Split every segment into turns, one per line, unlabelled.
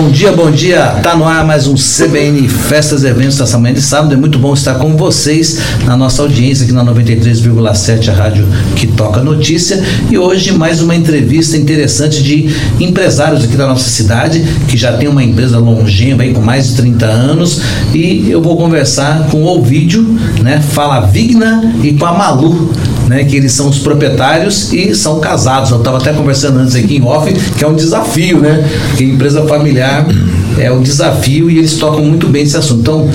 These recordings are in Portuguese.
bom dia, bom dia. Tá no ar mais um CBN Festas e Eventos dessa manhã de sábado. É muito bom estar com vocês na nossa audiência aqui na 93,7, a rádio que toca notícia. E hoje mais uma entrevista interessante de empresários aqui da nossa cidade, que já tem uma empresa longeva aí com mais de 30 anos. E eu vou conversar com o Ovídio, né? Fala Vigna e com a Malu né, que eles são os proprietários e são casados. Eu estava até conversando antes aqui em off, que é um desafio, né? Porque empresa familiar é um desafio e eles tocam muito bem esse assunto. Então,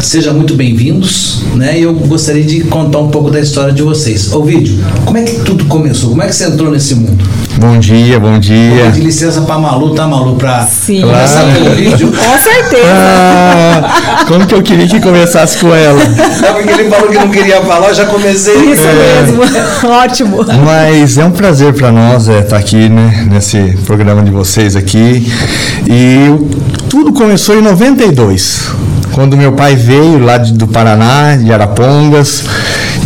sejam muito bem-vindos, né? E eu gostaria de contar um pouco da história de vocês. Ô, vídeo, como é que tudo começou? Como é que você entrou nesse mundo?
Bom dia, bom dia.
Vou pedir licença pra Malu, tá, Malu? Pra
Sim.
começar
Ah.
pelo vídeo.
Com certeza.
Ah, como que eu queria que começasse com ela?
Não, porque ele falou que não queria falar, eu já comecei.
Isso mesmo. Ótimo.
Mas é um prazer para nós estar aqui né, nesse programa de vocês aqui. E tudo começou em 92, quando meu pai veio lá de- do Paraná, de Arapongas,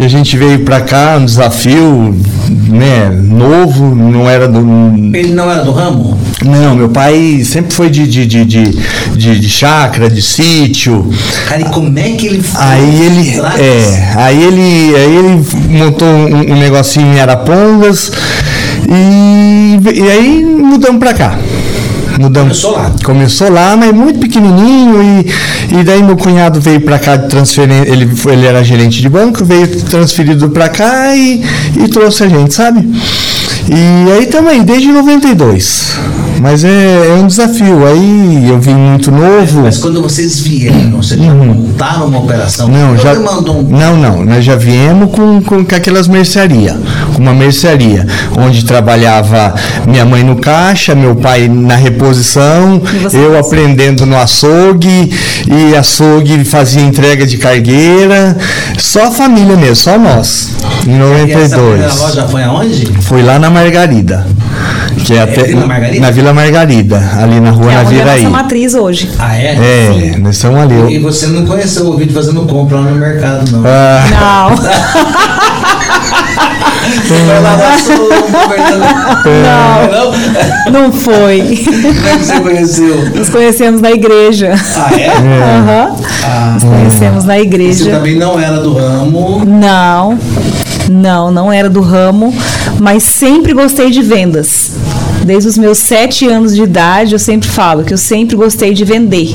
a gente veio para cá, um desafio né, novo, não era do,
Ele não era do ramo?
Não, meu pai sempre foi de, de, de, de, de, de chácara, de sítio.
Cara, e como é que ele foi?
Aí ele, é, aí ele, aí ele montou um, um negocinho em Arapongas e, e aí mudamos pra cá. Mudamos.
Começou lá.
Começou lá, mas muito pequenininho e, e daí meu cunhado veio pra cá de transferência, ele, ele era gerente de banco, veio transferido pra cá e, e trouxe a gente, sabe? E aí aí, desde 92. Mas é, é um desafio. Aí eu vim muito novo.
Mas quando vocês vieram, vocês já montaram uma operação?
Uhum. Não, já.
um
Não, não. Nós já viemos com, com, com aquelas mercearias. Com uma mercearia. Onde trabalhava minha mãe no caixa, meu pai na reposição, eu
fazia?
aprendendo no açougue, e açougue fazia entrega de cargueira. Só a família mesmo, só nós. Em
E essa
92.
loja foi aonde?
Foi lá na Margarida. Que é até,
Vila Margarida?
Na Vila Margarida, ali na rua
É é a
Naviraí.
nossa matriz hoje.
Ah, é?
É, nós estamos ali.
E você não conheceu o vídeo fazendo compra lá no mercado, não.
Ah,
Não,
Vai lá na sua
Não.
Não?
não foi.
Como é que você conheceu?
Nos conhecemos na igreja.
Ah, é?
Aham.
Ah,
Nos conhecemos na
você
igreja.
também não era do ramo.
Não, não, não era do ramo, mas sempre gostei de vendas. Desde os meus sete anos de idade, eu sempre falo que eu sempre gostei de vender.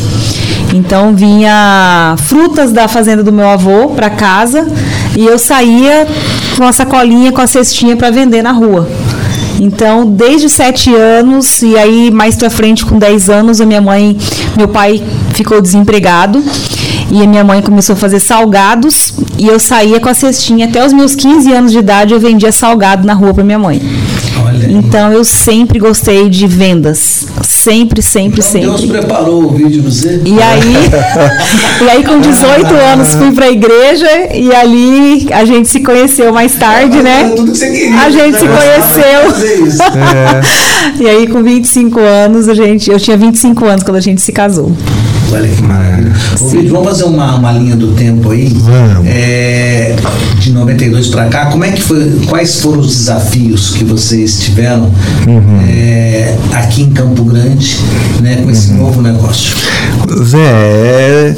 Então vinha frutas da fazenda do meu avô para casa e eu saía com a sacolinha, com a cestinha para vender na rua. Então, desde sete anos, e aí mais pra frente, com 10 anos, a minha mãe, meu pai ficou desempregado. E a minha mãe começou a fazer salgados e eu saía com a cestinha. Até os meus 15 anos de idade eu vendia salgado na rua para minha mãe.
Olha.
Então eu sempre gostei de vendas. Sempre, sempre,
Então Deus
sempre.
preparou o vídeo pra você.
E aí, e aí com 18 anos fui para a igreja e ali a gente se conheceu mais tarde, né?
Tudo que você queria.
A gente se conheceu. E aí com 25 anos, a gente, eu tinha 25 anos quando a gente se casou.
Olha que maravilha. Ô, Vídeo, vamos fazer uma, uma linha do tempo aí?
Vamos.
É, de 92 para cá, como é que foi? Quais foram os desafios que vocês tiveram
Uhum.
é, aqui em Campo Grande, né, com esse novo negócio?
Zé, é,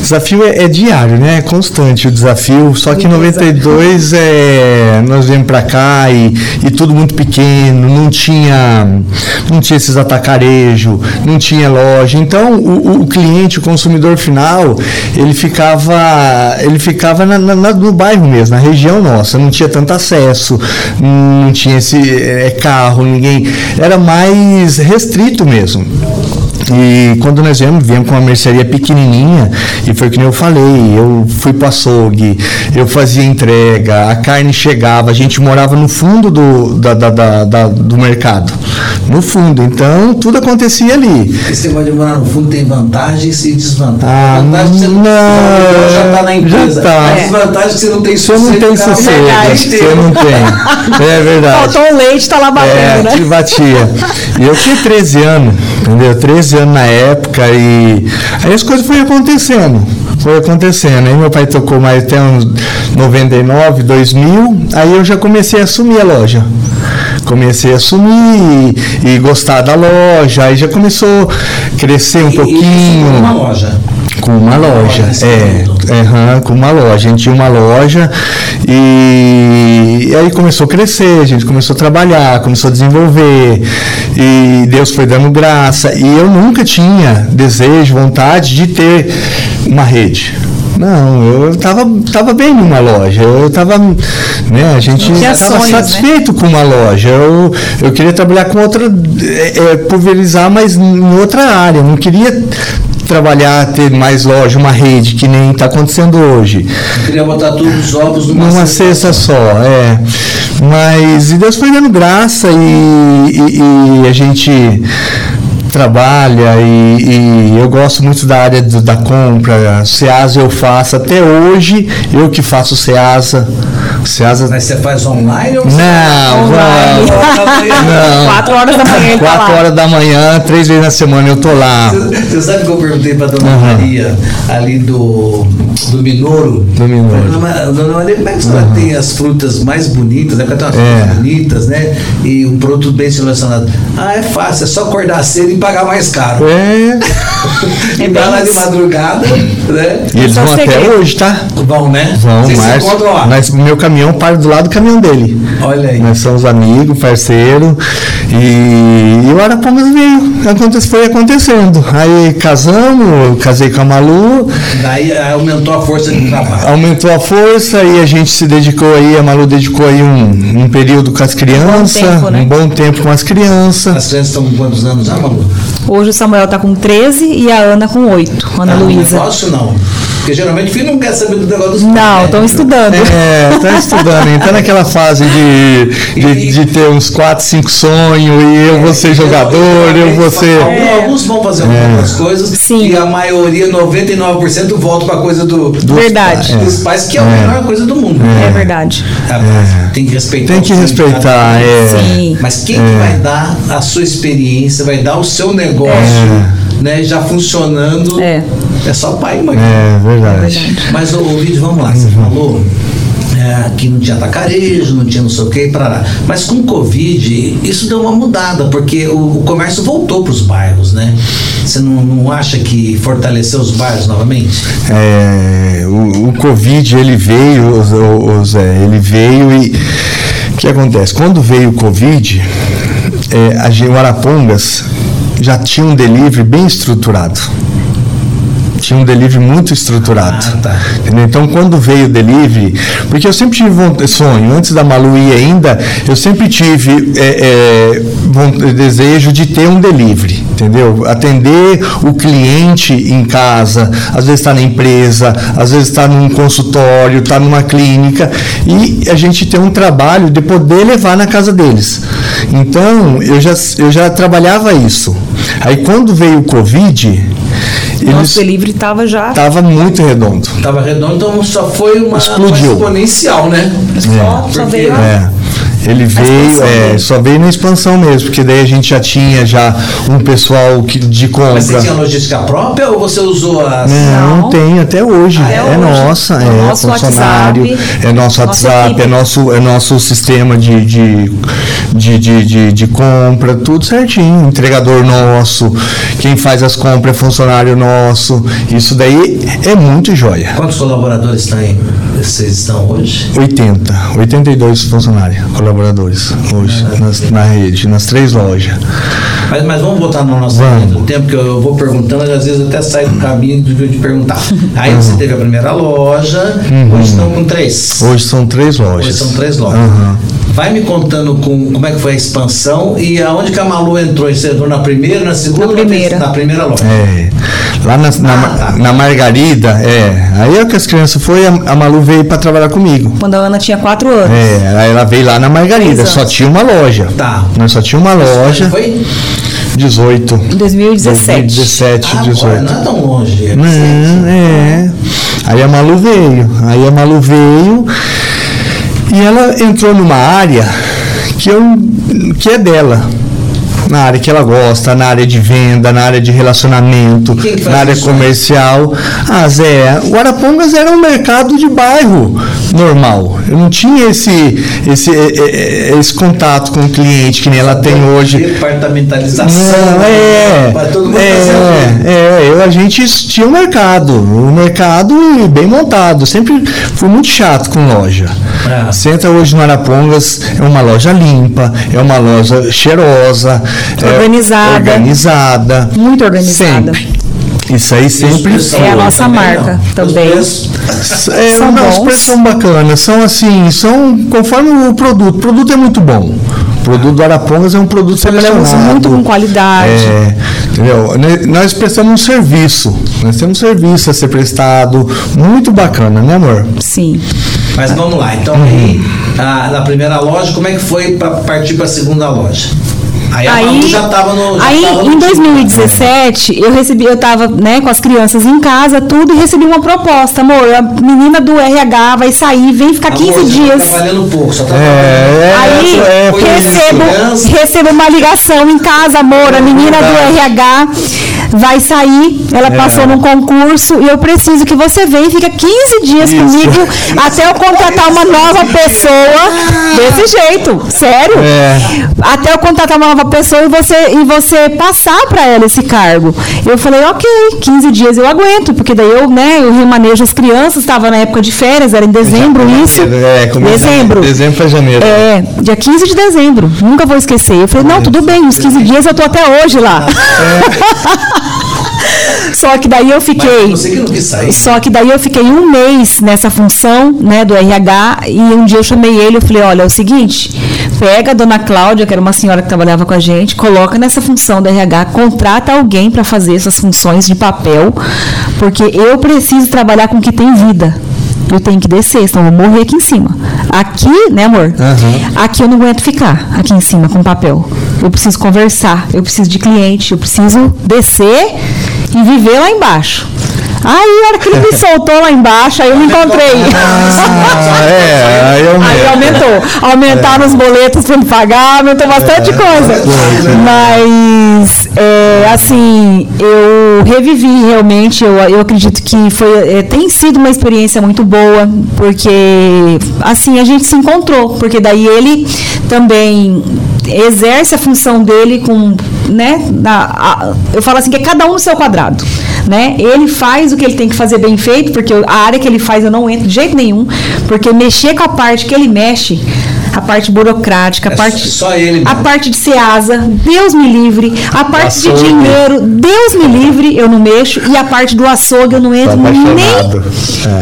desafio é, é diário, né? É constante o desafio. Só que em 92 é, nós viemos pra cá e, e tudo muito pequeno, não tinha, não tinha esses atacarejo, não tinha loja. Então o, o- o cliente, o consumidor final, ele ficava, ele ficava na- na- no bairro mesmo, na região nossa. Não tinha tanto acesso, não tinha esse é, carro, ninguém. Era mais restrito mesmo. E quando nós viemos, viemos com uma mercearia pequenininha e foi que nem eu falei, eu fui pro açougue, eu fazia entrega, a carne chegava, a gente morava no fundo do, da, da- da- da- do mercado, no fundo, então tudo acontecia ali.
Esse negócio de morar no fundo tem vantagens e desvantagens.
Ah,
vantagem é você
não,
já está na empresa.
já tá.
A desvantagem é que você não tem
Você não tem sossego, você não tem. É verdade.
Faltou o leite, tá lá
É,
batendo,
que
né?
batia. E eu tinha 13 anos, entendeu? 13 anos na época e aí as coisas foram acontecendo. Foi acontecendo. Aí meu pai tocou mais até uns 99, 2000, aí eu já comecei a assumir a loja. comecei a assumir e, e gostar da loja. Aí já começou a crescer um
E-
pouquinho.
Uma loja.
Com uma loja, é, aham, com uma loja. A gente tinha uma loja e, e aí começou a crescer, a gente começou a trabalhar, começou a desenvolver e Deus foi dando graça. E eu nunca tinha desejo, vontade de ter uma rede. Não, eu estava tava bem numa loja. Eu estava, né, a gente estava
né?
satisfeito com uma loja. Eu, eu queria trabalhar com outra, é, é, pulverizar, mas em outra área. Não queria trabalhar, ter mais loja, uma rede, que nem está acontecendo hoje.
Eu queria botar todos os ovos numa,
Numa cesta só, é. Mas e Deus foi dando graça e, e- e a gente trabalha e, e eu gosto muito da área do- da compra. Ceasa eu faço até hoje, eu que faço Ceasa. Ceasa.
Mas você faz online ou você
Não. Não.
Quatro horas da manhã ele tá
Quatro
lá.
horas da manhã, três vezes na semana eu tô lá.
Você sabe que eu perguntei pra dona
Uhum.
Maria, ali do, do Minouro?
Do Minouro.
Falei, Dona, dona Maria, como é que a senhora tem as frutas mais bonitas, né? Porque tem umas
É.
frutas bonitas, né? E um produto bem selecionado. Ah, é fácil, é só acordar cedo e pagar mais caro.
É.
E
É bem
lá de madrugada, né?
E eles
é
vão até hoje, tá?
Vão, né?
Vão,
Vocês se
Márcio.
encontram lá.
Mas meu caminhão para do lado do caminhão dele.
Olha aí.
Nós somos amigos, parceiro. E, e o Arapongas veio. Aconte- foi acontecendo. Aí casamos, casei com a Malu,
Daí ah, aumentou a força de trabalho.
aumentou a força e a gente se dedicou aí, a Malu dedicou aí um, um período com as crianças,
tempo, né?
um bom tempo com as crianças.
As crianças estão com quantos anos já, Malu?
Hoje o Samuel tá com 13 e a Ana com 8. Ana
Ah,
Luísa.
Negócio não. Porque geralmente o filho não quer saber do negócio dos
Não, estão
né?
estudando.
É, tá estudando, então naquela fase de, de, de ter uns 4, 5 sonhos, e eu vou ser jogador, eu vou ser.
Alguns- Alguns vão fazer algumas coisas
Sim.
e a maioria, 99%, volta para coisa do, dos
Verdade.
pais, dos pais, que é a melhor coisa do mundo.
É verdade.
Ah, Tem que respeitar.
Tem que
cada
respeitar, é.
Sim.
Mas quem que vai dar a sua experiência, vai dar o seu negócio, né, já funcionando,
É.
é só pai e mãe.
É verdade.
Mas o, vídeo, vamos lá, você falou é, que não tinha tacarejo, não tinha não sei o que, para Mas com o Covid, isso deu uma mudada, porque o, o comércio voltou para os bairros, né? Você não, não acha que fortaleceu os bairros novamente?
É, o, o Covid ele veio, os- os- é, ele veio e o que acontece? Quando veio o Covid, é, a gente, o Arapongas já tinha um delivery bem estruturado. Tinha um delivery muito estruturado.
Ah, tá.
Então, quando veio o delivery, porque eu sempre tive von- sonho, antes da Malu ir ainda, eu sempre tive é, é, desejo de ter um delivery, entendeu? Atender o cliente em casa, às vezes está na empresa, às vezes está num consultório, está numa clínica, e a gente tem um trabalho de poder levar na casa deles. Então, eu já, eu já trabalhava isso. Aí, quando veio o Covid, eles
Nosso delivery tava já.
estava muito redondo.
Tava redondo, então só foi uma, uma
Explodiu.
exponencial, né?
Só, só
Porque-
veio a-
É. Ele veio, é, só veio na expansão mesmo, porque daí a gente já tinha já um pessoal que, de compra.
Mas você tinha logística própria ou você usou as.
Não,
Não.
tem até hoje.
Até
é
hoje.
nossa,
É
é,
nosso
funcionário,
WhatsApp,
é nosso
nossa
WhatsApp, é nosso, é nosso sistema de, de, de, de, de, de compra, tudo certinho. Entregador nosso, quem faz as compras é funcionário nosso. Isso daí é muito joia.
Quantos colaboradores tem, vocês estão hoje?
80, 82 funcionários, colaboradores hoje nas- na rede, nas três lojas.
Mas, mas vamos voltar no nosso
Vamos.
do tempo, que eu, vou perguntando, e às vezes até sai do caminho eu te perguntar. Aí você teve a primeira loja, hoje estão com três.
Hoje são três lojas.
Hoje são três lojas.
Aham.
Vai me contando com, como é que foi a expansão e aonde que a Malu entrou. Você entrou na primeira, na segunda?
Na
ou
primeira.
Na primeira loja.
É, lá na, na, na Margarida, é. Aí é que as crianças foi, a, a Malu veio para trabalhar comigo.
Quando a Ana tinha 4 anos.
É, aí ela veio lá na Margarida, só tinha uma loja.
Tá.
Nós só tinha uma loja,
Foi?
18.
Em 2017.
2017,
Ah, agora,
18.
não é tão longe. é
Não, é. Aí a Malu veio. Aí a Malu veio e ela entrou numa área que, eu, que é dela. Na área que ela gosta, na área de venda, na área de relacionamento, na área
isso?
comercial. Ah, Zé, o Arapongas era um mercado de bairro normal. Eu não tinha esse, esse, esse contato com o cliente que nem ela tem hoje.
Departamentalização.
Não, é,
Vai todo mundo fazer
é, é, eu, a gente tinha um mercado, um mercado bem montado. Sempre fui muito chato com loja.
É.
Você entra hoje no Arapongas, é uma loja limpa, é uma loja cheirosa, é
Organizada.
organizada.
Muito organizada.
Sempre. Isso aí sempre
É a nossa marca
não. Os
também.
preços-
é,
São
não, os preços são bacanas, são assim, são conforme o produto. O produto é muito bom. O produto do Arapongas é um produto
Trabalhamos
selecionado.
muito com qualidade.
É, entendeu? Né, Nós prestamos um serviço. Nós temos um serviço a ser prestado. Muito bacana, né, amor?
Sim.
Mas vamos lá. Então, aí, a- na primeira loja, como é que foi para partir para a segunda loja? Aí,
Aí,
já estava no. já
aí
tava no
em
time.
2017, eu recebi, eu tava, né, com as crianças em casa, tudo, e recebi uma proposta, amor, a menina do RH vai sair, vem ficar 15
Amor, você tá
dias.
trabalhando pouco, só tá
É,
Aí
é,
isso,
recebo, recebo uma ligação em casa, amor, a menina do RH vai sair, ela
É.
passou num concurso e eu preciso que você venha e fica 15 dias
Isso.
comigo até eu contratar uma nova pessoa desse jeito, sério.
É.
Até eu contratar uma nova pessoa e você, e você passar para ela esse cargo. Eu falei, ok, 15 dias eu aguento, porque daí eu, né, eu remanejo as crianças, estava na época de férias, era em dezembro isso.
É,
dezembro.
Dezembro para janeiro.
É, dia 15 de dezembro. Nunca vou esquecer. Eu falei, não, tudo bem, uns 15 dias eu tô até hoje lá. Só que daí eu
Mas
fiquei.
você que não quis sair.
Só que daí eu fiquei um mês nessa função, né, do RH, e um dia eu chamei ele, eu falei, olha, é o seguinte, pega a dona Cláudia, que era uma senhora que trabalhava com a gente, coloca nessa função do RH, contrata alguém para fazer essas funções de papel, porque eu preciso trabalhar com o que tem vida. Eu tenho que descer, senão eu vou morrer aqui em cima. Aqui, né, amor?
Aham.
Aqui eu não aguento ficar, aqui em cima com papel. Eu preciso conversar, eu preciso de cliente, eu preciso descer e viver lá embaixo. Aí, a hora que ele me soltou lá embaixo, aí eu me encontrei.
Ah, é, aí eu
Aí aumentou. Aumentaram os boletos para me pagar, aumentou bastante coisa. Mas, é, assim, eu revivi realmente. Eu, eu acredito que foi, é, tem sido uma experiência muito boa, porque, assim, a gente se encontrou. Porque daí ele também exerce a função dele com, né, na- a- eu falo assim, que é cada um no seu quadrado, né? Ele faz o que ele tem que fazer bem feito, porque a área que ele faz eu não entro de jeito nenhum, porque mexer com a parte que ele mexe, a parte burocrática, a
É
parte
só ele
a parte de Ceasa, Deus me livre, a parte de
açougue.
dinheiro, Deus me livre, eu não mexo, e a parte do açougue eu não entro nem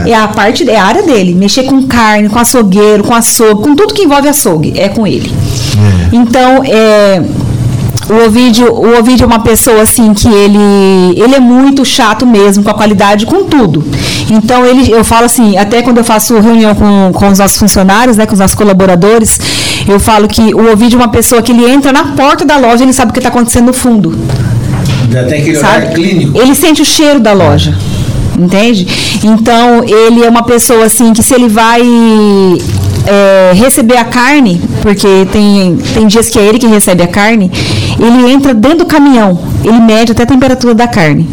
é a parte, é a área dele. Mexer com carne, com açougueiro, com açougue, com tudo que envolve açougue, é com ele. Então, é. O Ovidio, o Ovidio é uma pessoa assim que ele, ele é muito chato mesmo com a qualidade, com tudo. Então ele, eu falo assim, até quando eu faço reunião com, com os nossos funcionários, né, com os nossos colaboradores, eu falo que o Ovidio é uma pessoa que ele entra na porta da loja, ele sabe o que está acontecendo no fundo
tem aquele
sabe?
clínico.
Ele sente o cheiro da loja. Entende? Então, ele é uma pessoa assim que se ele vai é, receber a carne, porque tem, tem dias que é ele que recebe a carne, ele entra dentro do caminhão, ele mede até a temperatura da carne.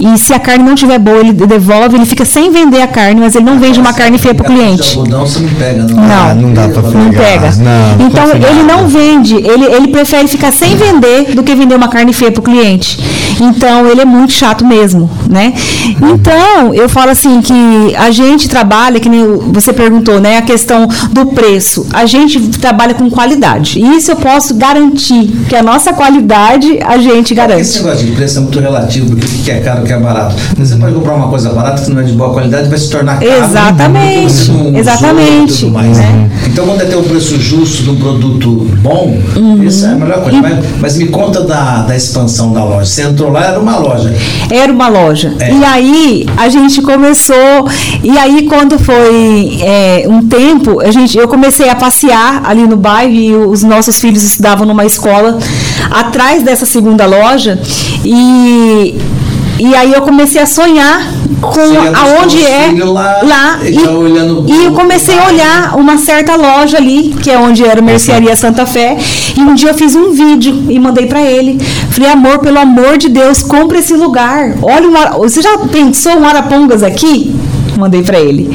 E se a carne não estiver boa, ele devolve, ele fica sem vender a carne, mas ele não vende uma carne feia para o cliente.
Algodão você não pega, não.
Não.
Ah, não dá pegar.
Não pega.
Não,
então
não
ele não vende, ele, ele prefere ficar sem vender do que vender uma carne feia para o cliente. Então ele é muito chato mesmo, né? Então eu falo assim que a gente trabalha, que nem você perguntou, né? A questão do preço. A gente trabalha com qualidade. E isso eu posso garantir que a nossa qualidade a gente
Esse
garante.
negócio de preço é muito relativo, porque o que é caro, o que é barato. Você pode comprar uma coisa barata que não é de boa qualidade vai se tornar caro.
Exatamente,
usou
exatamente,
e tudo mais.
né?
Então, quando é ter um preço justo de um produto bom,
Uhum.
isso é a melhor coisa. Mas, mas me conta da, da expansão da loja. Você entrou lá, era uma loja.
Era uma loja.
É.
E aí a gente começou. E aí, quando foi é, um tempo, a gente, eu comecei a passear ali no bairro e os nossos filhos estudavam numa escola atrás dessa segunda loja. E. E aí eu comecei a sonhar com aonde é lá, lá e, e, eu comecei a olhar uma certa loja ali, que é onde era Mercearia Santa Fé, e um dia eu fiz um vídeo e mandei para ele. Falei, amor, pelo amor de Deus, compre esse lugar. Olha, uma, você já pensou um Arapongas aqui? Mandei para ele.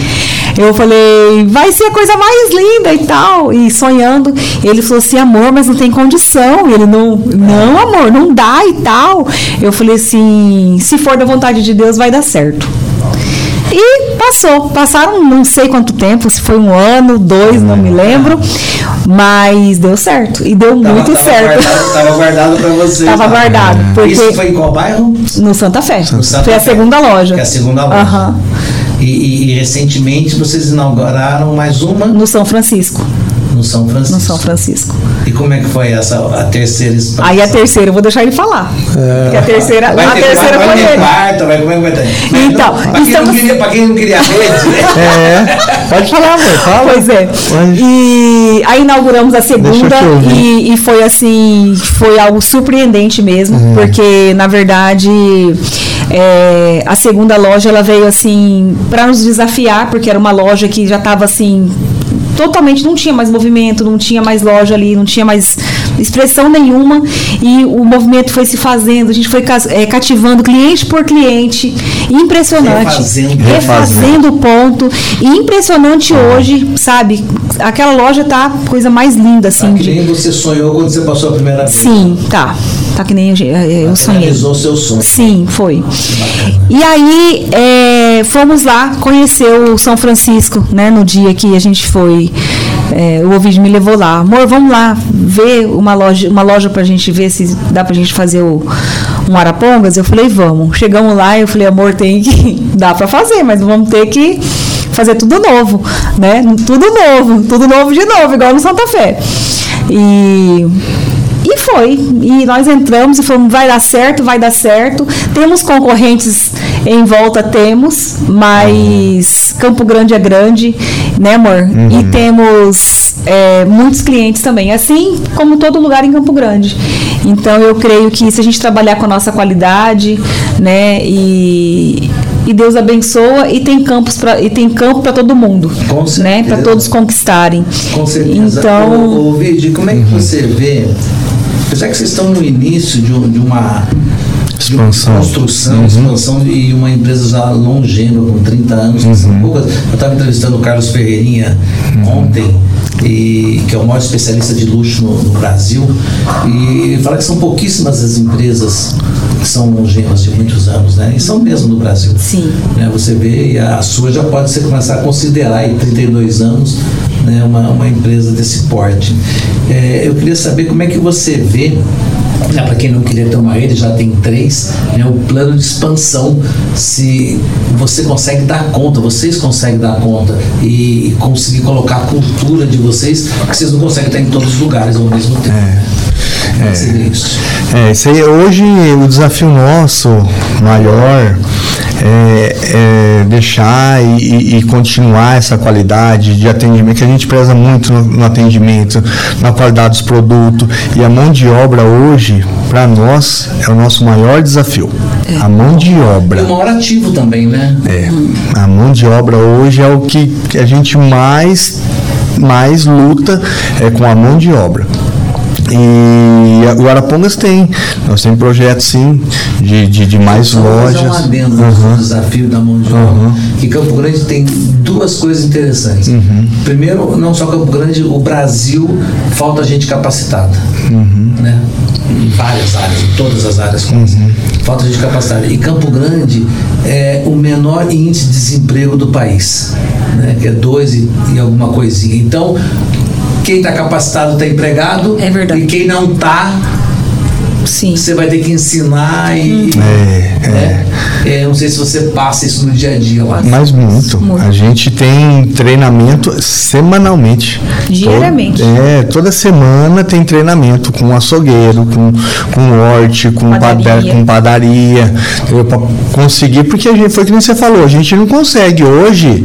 Eu falei, vai ser a coisa mais linda e tal. E sonhando, ele falou assim, amor, mas não tem condição. Ele não, não, amor, não dá e tal. Eu falei assim, se for da vontade de Deus, vai dar certo. E passou. Passaram não sei quanto tempo, se foi um ano, dois, não me lembro. Mas deu certo. E deu tava, muito
tava
certo.
Guardado, tava guardado para você.
Tava guardado. Porque
Isso foi em qual bairro?
No Santa Fé.
No Santa
foi
Fé.
a segunda loja.
É a segunda loja.
Aham.
E, e, e, recentemente vocês inauguraram mais uma
no São Francisco.
No São Francisco.
No São Francisco.
E como é que foi essa a terceira expansão?
Aí a terceira, eu vou deixar ele falar. É. a terceira,
vai
a
ter,
terceira
vai,
foi
vai
ele.
Quarta, vai, como é que vai ter?
Então,
para quem,
estamos...
não queria, pra quem não queria rede, né?
É, pode falar, amor, fala.
Pois é.
Pode.
E aí inauguramos a segunda e, e, foi assim, foi algo surpreendente mesmo, uhum. porque na verdade é, a segunda loja ela veio assim para nos desafiar, porque era uma loja que já estava assim totalmente não tinha mais movimento, não tinha mais loja ali, não tinha mais expressão nenhuma e o movimento foi se fazendo, a gente foi é, cativando cliente por cliente, impressionante,
refazendo,
refazendo o ponto, e impressionante ah. hoje, sabe? Aquela loja tá coisa mais linda assim.
Tá que nem você sonhou quando você passou a primeira vez.
Sim, tá. Tá que nem eu, eu sonhei.
Realizou seu sonho.
Sim, foi. E aí é, fomos lá conhecer o São Francisco, né? No dia que a gente foi. É, o Ovidio me levou lá. Amor, vamos lá ver uma loja, uma loja pra gente ver se dá pra gente fazer o, um Arapongas. Eu falei, vamos. Chegamos lá e eu falei, amor, tem que. dá pra fazer, mas vamos ter que fazer tudo novo, né? Tudo novo, tudo novo de novo, igual no Santa Fé. E e foi. E nós entramos e falamos, vai dar certo, vai dar certo. Temos concorrentes em volta, temos, mas Campo Grande é grande, né, amor? Uhum. E temos é, muitos clientes também, assim como todo lugar em Campo Grande. Então eu creio que se a gente trabalhar com a nossa qualidade, né, e, e Deus abençoa e tem campos para e tem campo para todo mundo,
com
né, para todos conquistarem.
Com certeza.
Então,
o, o Vide, como é que você vê Apesar que vocês estão no início de, de uma
expansão.
De construção, uhum. expansão e uma empresa já longeva, com 30 anos. Uhum. Poucas, eu estava entrevistando o Carlos Ferreirinha uhum. ontem, e, que é o maior especialista de luxo no, no Brasil, e ele fala que são pouquíssimas as empresas que são longevas de muitos anos, né? E são mesmo no Brasil.
Sim.
Né? Você vê, e a sua já pode ser começar a considerar em 32 anos né, uma, uma empresa desse porte. É, eu queria saber como é que você vê para quem não queria ter uma rede, já tem três, né, o plano de expansão, se você consegue dar conta, vocês conseguem dar conta e, conseguir colocar a cultura de vocês, que vocês não conseguem estar em todos os lugares ao mesmo tempo.
É.
É, isso.
É, isso aí, hoje o desafio nosso maior é, é deixar e, e, continuar essa qualidade de atendimento, que a gente preza muito no, no atendimento, na qualidade dos produtos. E a mão de obra hoje, para nós, é o nosso maior desafio. É. A mão de obra.
E o maior ativo também, né?
É. A mão de obra hoje é o que a gente mais, mais luta é com a mão de obra. E o Arapongas tem, nós temos projetos sim, de, de, de mais lojas.
um adendo uhum. desafio da mão de obra, uhum. que Campo Grande tem duas coisas interessantes. Uhum. Primeiro, não só Campo Grande, o Brasil falta gente capacitada. Né? Em várias áreas, em todas as áreas quase. Falta gente capacitada. E Campo Grande é o menor índice de desemprego do país, né? que é dois e, e alguma coisinha. Então, quem está capacitado está empregado.
É verdade.
E quem não está,
Sim.
Você vai ter que ensinar e.
É,
né? é. é, não sei se você passa isso no dia a dia lá.
Mas muito. muito. A gente tem treinamento semanalmente.
Diariamente.
Todo, é, toda semana tem treinamento com açougueiro, com, com horte, com padaria, com padaria para conseguir, porque a gente, foi que você falou, a gente não consegue hoje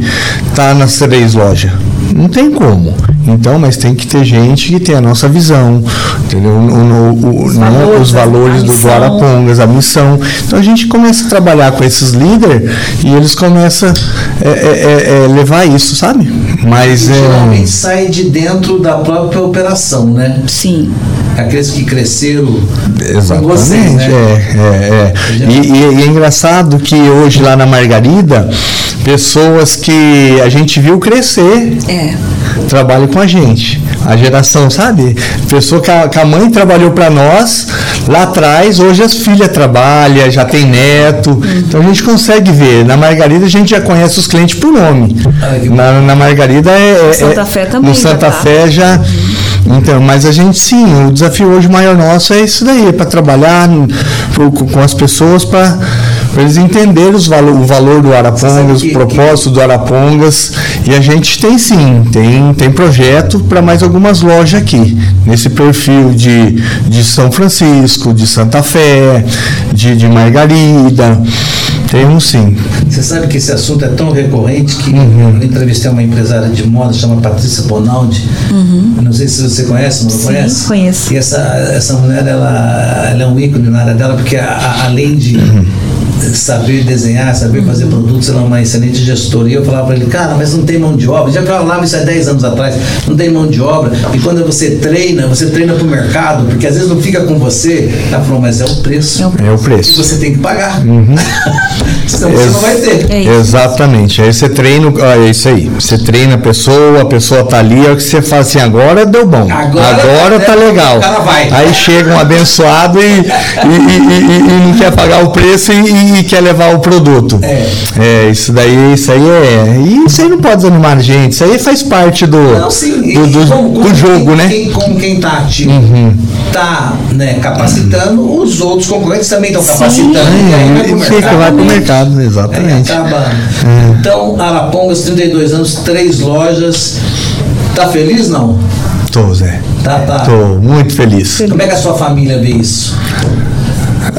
estar tá nas três lojas. Não tem como. Então, mas tem que ter gente que tem a nossa visão, entendeu? O, o, o, os, valores, os valores do, do Arapongas, a missão. Então a gente começa a trabalhar com esses líderes e eles começam a é, é, é, é, levar isso, sabe? Mas
e, geralmente sai de dentro da própria operação, né?
Sim.
Aqueles que cresceram
Exatamente, vocês, né? é, é, é. E, e, e é engraçado que hoje lá na Margarida, pessoas que a gente viu crescer.
É
trabalham com a gente. A geração, sabe? Pessoa que a, que a mãe trabalhou para nós lá atrás, hoje as filhas trabalham, já tem neto. Então a gente consegue ver. Na Margarida a gente já conhece os clientes por nome. Na, na Margarida é.
é Santa Fé também.
No Santa tá. Fé já. Então, mas a gente sim, o desafio hoje maior nosso é isso daí, é para trabalhar com as pessoas para para eles entenderem os valo, o valor do Arapongas, o propósito do Arapongas. E a gente tem sim, tem, tem projeto para mais algumas lojas aqui, nesse perfil de, de São Francisco, de Santa Fé, de, de Margarida. Temos sim.
Você sabe que esse assunto é tão recorrente que uhum. eu entrevistei uma empresária de moda, chama Patrícia Bonaldi. Uhum. Não sei se você conhece, não
sim,
conhece?
conheço.
E essa, essa mulher, ela, ela é um ícone na área dela, porque a, a, além de. Uhum saber desenhar, saber fazer produtos, ela é uma excelente gestora. E eu falava para ele, cara, mas não tem mão de obra. Já falava isso há 10 anos atrás, não tem mão de obra. E quando você treina, você treina para o mercado, porque às vezes não fica com você. Ela falou, mas é o preço.
É o preço.
você tem que pagar. Uhum. Senão você não vai ter.
É Exatamente. Aí você treina, é isso aí. Você treina a pessoa, a pessoa tá ali, é o que você fala assim, agora deu bom. Agora, agora tá, tá legal. Aí chega um abençoado e, e, e, e, não quer pagar o preço e e quer levar o produto. É. é. isso daí, isso aí é. E isso aí não pode desanimar a gente. Isso aí faz parte do, não, do, do, como, do jogo,
quem,
né?
Quem, como quem está ativo uhum. tá né, capacitando, os outros concorrentes também estão capacitando.
E aí vai pro mercado. Vai pro mercado, exatamente.
acaba. É. Então, Arapongas, 32 anos, três lojas. Tá feliz não?
Tô, Zé.
Tá, tá.
Tô muito feliz.
Como é que a sua família vê isso?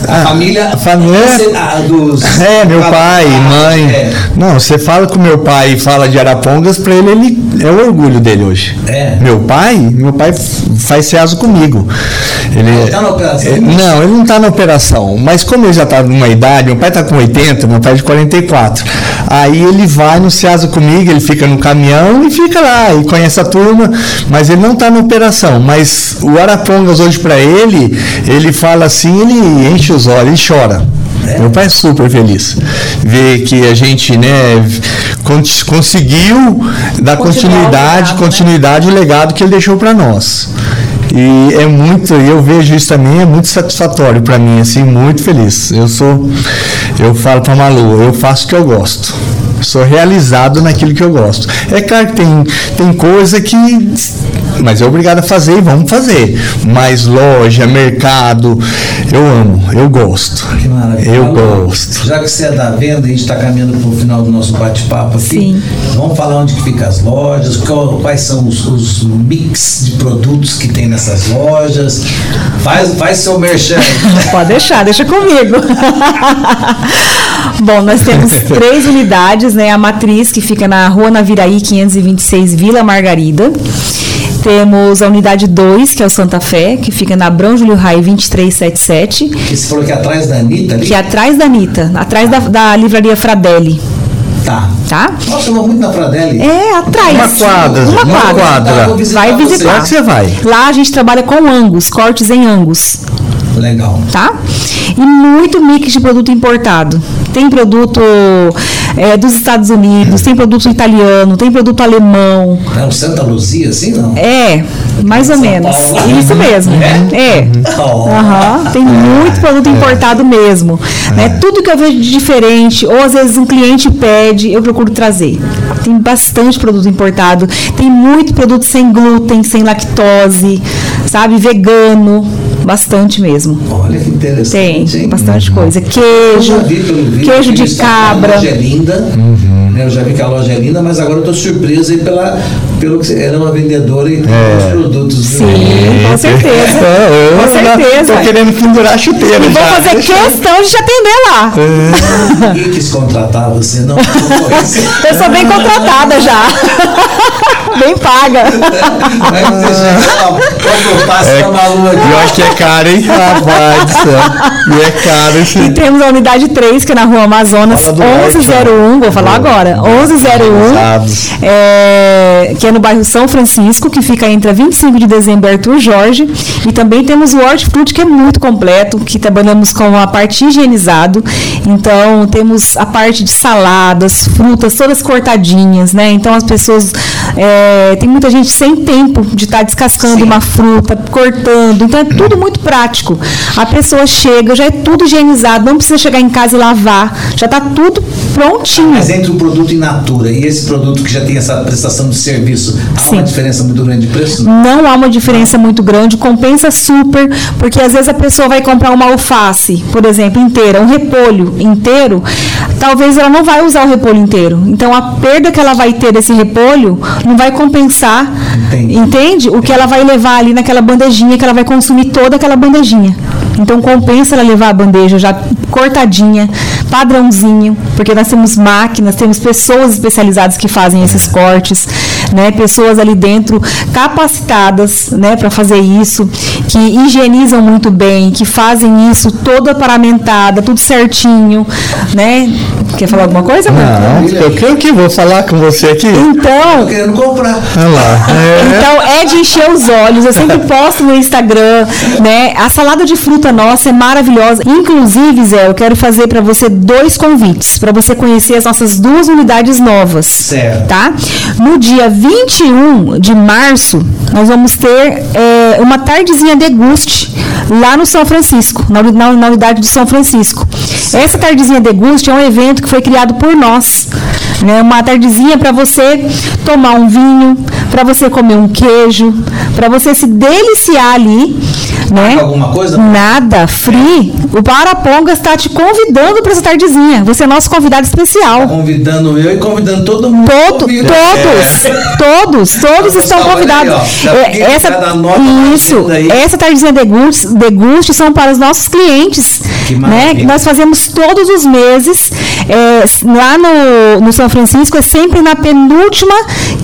A ah, família.
A família.
A dos,
é, meu pai, mãe. É. Não, você fala com meu pai e fala de Arapongas, para ele, ele é o orgulho dele hoje.
É.
Meu pai, meu pai faz SEASO comigo.
Ele, ele tá na operação?
É, não, ele não está na operação. Mas como ele já está numa idade, meu pai está com 80, meu pai é de 44. Aí ele vai no SEASO comigo, ele fica no caminhão e fica lá e conhece a turma, mas ele não está na operação. Mas o Arapongas hoje para ele, ele fala assim, ele enche os olhos e chora. É. Meu pai é super feliz. Ver que a gente né, conseguiu dar continuidade, continuidade o legado que ele deixou para nós. E é muito, eu vejo isso também, é muito satisfatório para mim, assim, muito feliz. Eu sou, eu falo para Malu, eu faço o que eu gosto. Sou realizado naquilo que eu gosto. É claro que tem, tem coisa que mas é obrigado a fazer e vamos fazer. Mas loja, mercado, eu amo, eu gosto.
Que maravilha.
Eu gosto.
Já que você é da venda, a gente está caminhando para o final do nosso bate-papo aqui. Sim. Vamos falar onde que ficam as lojas, quais são os, os, mix de produtos que tem nessas lojas. Faz, faz seu merchan.
Pode deixar, deixa comigo. Bom, nós temos três unidades, né? A matriz que fica na Rua Naviraí 526, Vila Margarida. Temos a unidade 2, que é o Santa Fé, que fica na Abrão Júlio Rai 2377.
Que você falou que é atrás da Anitta ali?
Que é atrás da Anitta, atrás da, da livraria Fradelli.
Tá.
Tá?
Nossa, eu vou muito na Fradelli.
É, atrás.
Uma quadra.
Uma, uma quadra. quadra.
Tá,
vai visitar.
Lá que você vai.
Lá a gente trabalha com angus, cortes em angus.
Legal.
Tá? E muito mix de produto importado. Tem produto é, dos Estados Unidos, tem produto italiano, tem produto alemão.
É um Santa Luzia, assim, não?
É, mais ou São menos. Paulo. Isso mesmo. É. é. Oh. Uhum. Tem muito produto importado mesmo. Né? Tudo que eu vejo de diferente, ou às vezes um cliente pede, eu procuro trazer. Tem bastante produto importado, tem muito produto sem glúten, sem lactose, sabe, vegano bastante mesmo.
Olha que interessante.
Tem, hein? bastante uhum. coisa. Queijo, queijo de cabra.
A loja é linda. Uhum. Eu já vi que a loja é linda, mas agora eu estou surpresa aí pela, pelo que você era uma vendedora e tem
É.
os produtos. viu?
Sim, com certeza.
Eu
Com
já
certeza.
Tô querendo pendurar a chuteira
E vou fazer questão de te atender lá.
Ninguém quis contratar você, não.
Eu sou bem contratada já. bem paga.
Você chega lá,
É,
a Malu aqui.
Eu acho que é caro, hein? Rapaz do céu. E é caro esse.
E temos a unidade 3, que é na rua Amazonas,
Fala do norte,
1101, vou falar agora, 1101,
Dados.
é, que é no bairro São Francisco, que fica entre a 25 de dezembro e Arthur Jorge. E também temos o Hortifruti, que é muito completo, que trabalhamos com a parte higienizado. Então, temos a parte de saladas, frutas, todas cortadinhas, né? Então, as pessoas... é, tem muita gente sem tempo de estar descascando uma fruta, cortando. Então, é tudo muito prático. A pessoa chega, já é tudo higienizado, não precisa chegar em casa e lavar. Já está tudo prontinho.
Mas entre o produto in natura e esse produto que já tem essa prestação de serviço, há
Sim.
uma diferença muito grande de preço?
Não há uma diferença muito grande, compensa super, porque às vezes a pessoa vai comprar uma alface, por exemplo, inteira, um repolho inteiro, talvez ela não vai usar o repolho inteiro. Então a perda que ela vai ter desse repolho não vai compensar,
Entendi.
entende? O que ela vai levar ali naquela bandejinha, que ela vai consumir toda aquela bandejinha. Então compensa ela levar a bandeja já cortadinha, padrãozinho, porque nós temos máquinas, temos pessoas especializadas que fazem esses cortes, né? Pessoas ali dentro capacitadas, né, para fazer isso, que higienizam muito bem, que fazem isso toda paramentada, tudo certinho, né? Quer falar alguma coisa, Marco?
Não, eu creio que vou falar com você aqui.
Tô
Então,
querendo comprar.
Olha lá. É.
então é de encher os olhos. Eu sempre posto no Instagram, né? A salada de fruta nossa é maravilhosa. Inclusive, Zé, eu quero fazer para você dois convites para você conhecer as nossas duas unidades novas.
Certo.
Tá? No dia 21 de março, nós vamos ter é, uma tardezinha deguste lá no São Francisco, na, na- na unidade do São Francisco. Essa tardezinha deguste é um evento que foi criado por nós. Né? Uma tardezinha para você tomar um vinho, para você comer um queijo, para você se deliciar ali. Né?
Alguma coisa?
Nada, free. O Parapongas está te convidando para essa tardezinha. Você é nosso convidado especial.
Convidando eu e convidando todo mundo.
Todo, todos,
É.
todos, todos
Então,
estão convidados.
aí,
É, essa, isso, essa tardezinha deguste, deguste são para os nossos clientes,
Que
né?
maravilha.
Que nós fazemos todos os meses é, lá no, no São Francisco é sempre na penúltima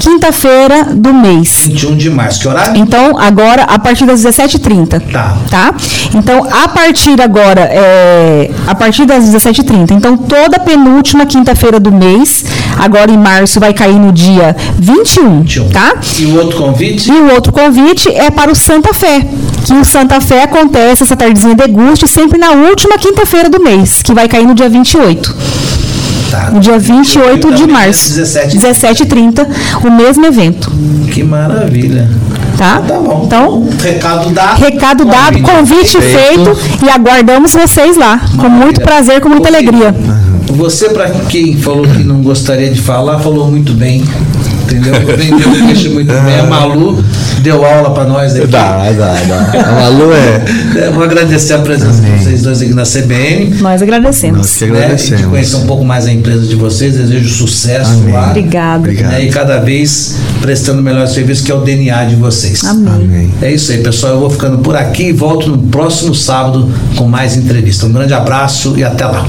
quinta-feira do mês.
21 de março. Que horário?
Então, agora, a partir das 17h30.
Tá.
Tá? Então, a partir agora, é, a partir das 17h30. Então, toda penúltima quinta-feira do mês, agora em março, vai cair no dia 21,
21.
tá?
E o outro convite?
E o outro convite é para o Santa Fé, que o Santa Fé acontece essa tardezinha deguste sempre na última quinta-feira do mês, que vai cair no dia 28.
Tá.
No dia 28 de
também,
março.
17.
17h30, o mesmo evento,
Que maravilha.
Tá?
Tá bom.
Então,
recado dado.
Recado dado, convite feito e aguardamos vocês lá. Com
Maravilha.
muito prazer, com muita alegria.
Você, para quem falou que não gostaria de falar, falou muito bem. Entendeu? Vendeu o peixe muito bem. A Malu deu aula para nós aqui.
Dá, dá, dá. A Malu é.
É, Vou agradecer a presença de vocês dois aqui na CBN.
Nós agradecemos.
Nós que
Né? E de
agradecemos.
conhecer um pouco mais a empresa de vocês. Desejo sucesso
Amém.
lá.
Obrigada.
Obrigado.
né? E cada vez prestando o melhor serviço, que é o DNA de vocês.
Amém.
Amém.
É isso aí, pessoal. Eu vou ficando por aqui e volto no próximo sábado com mais entrevista. Um grande abraço e até lá.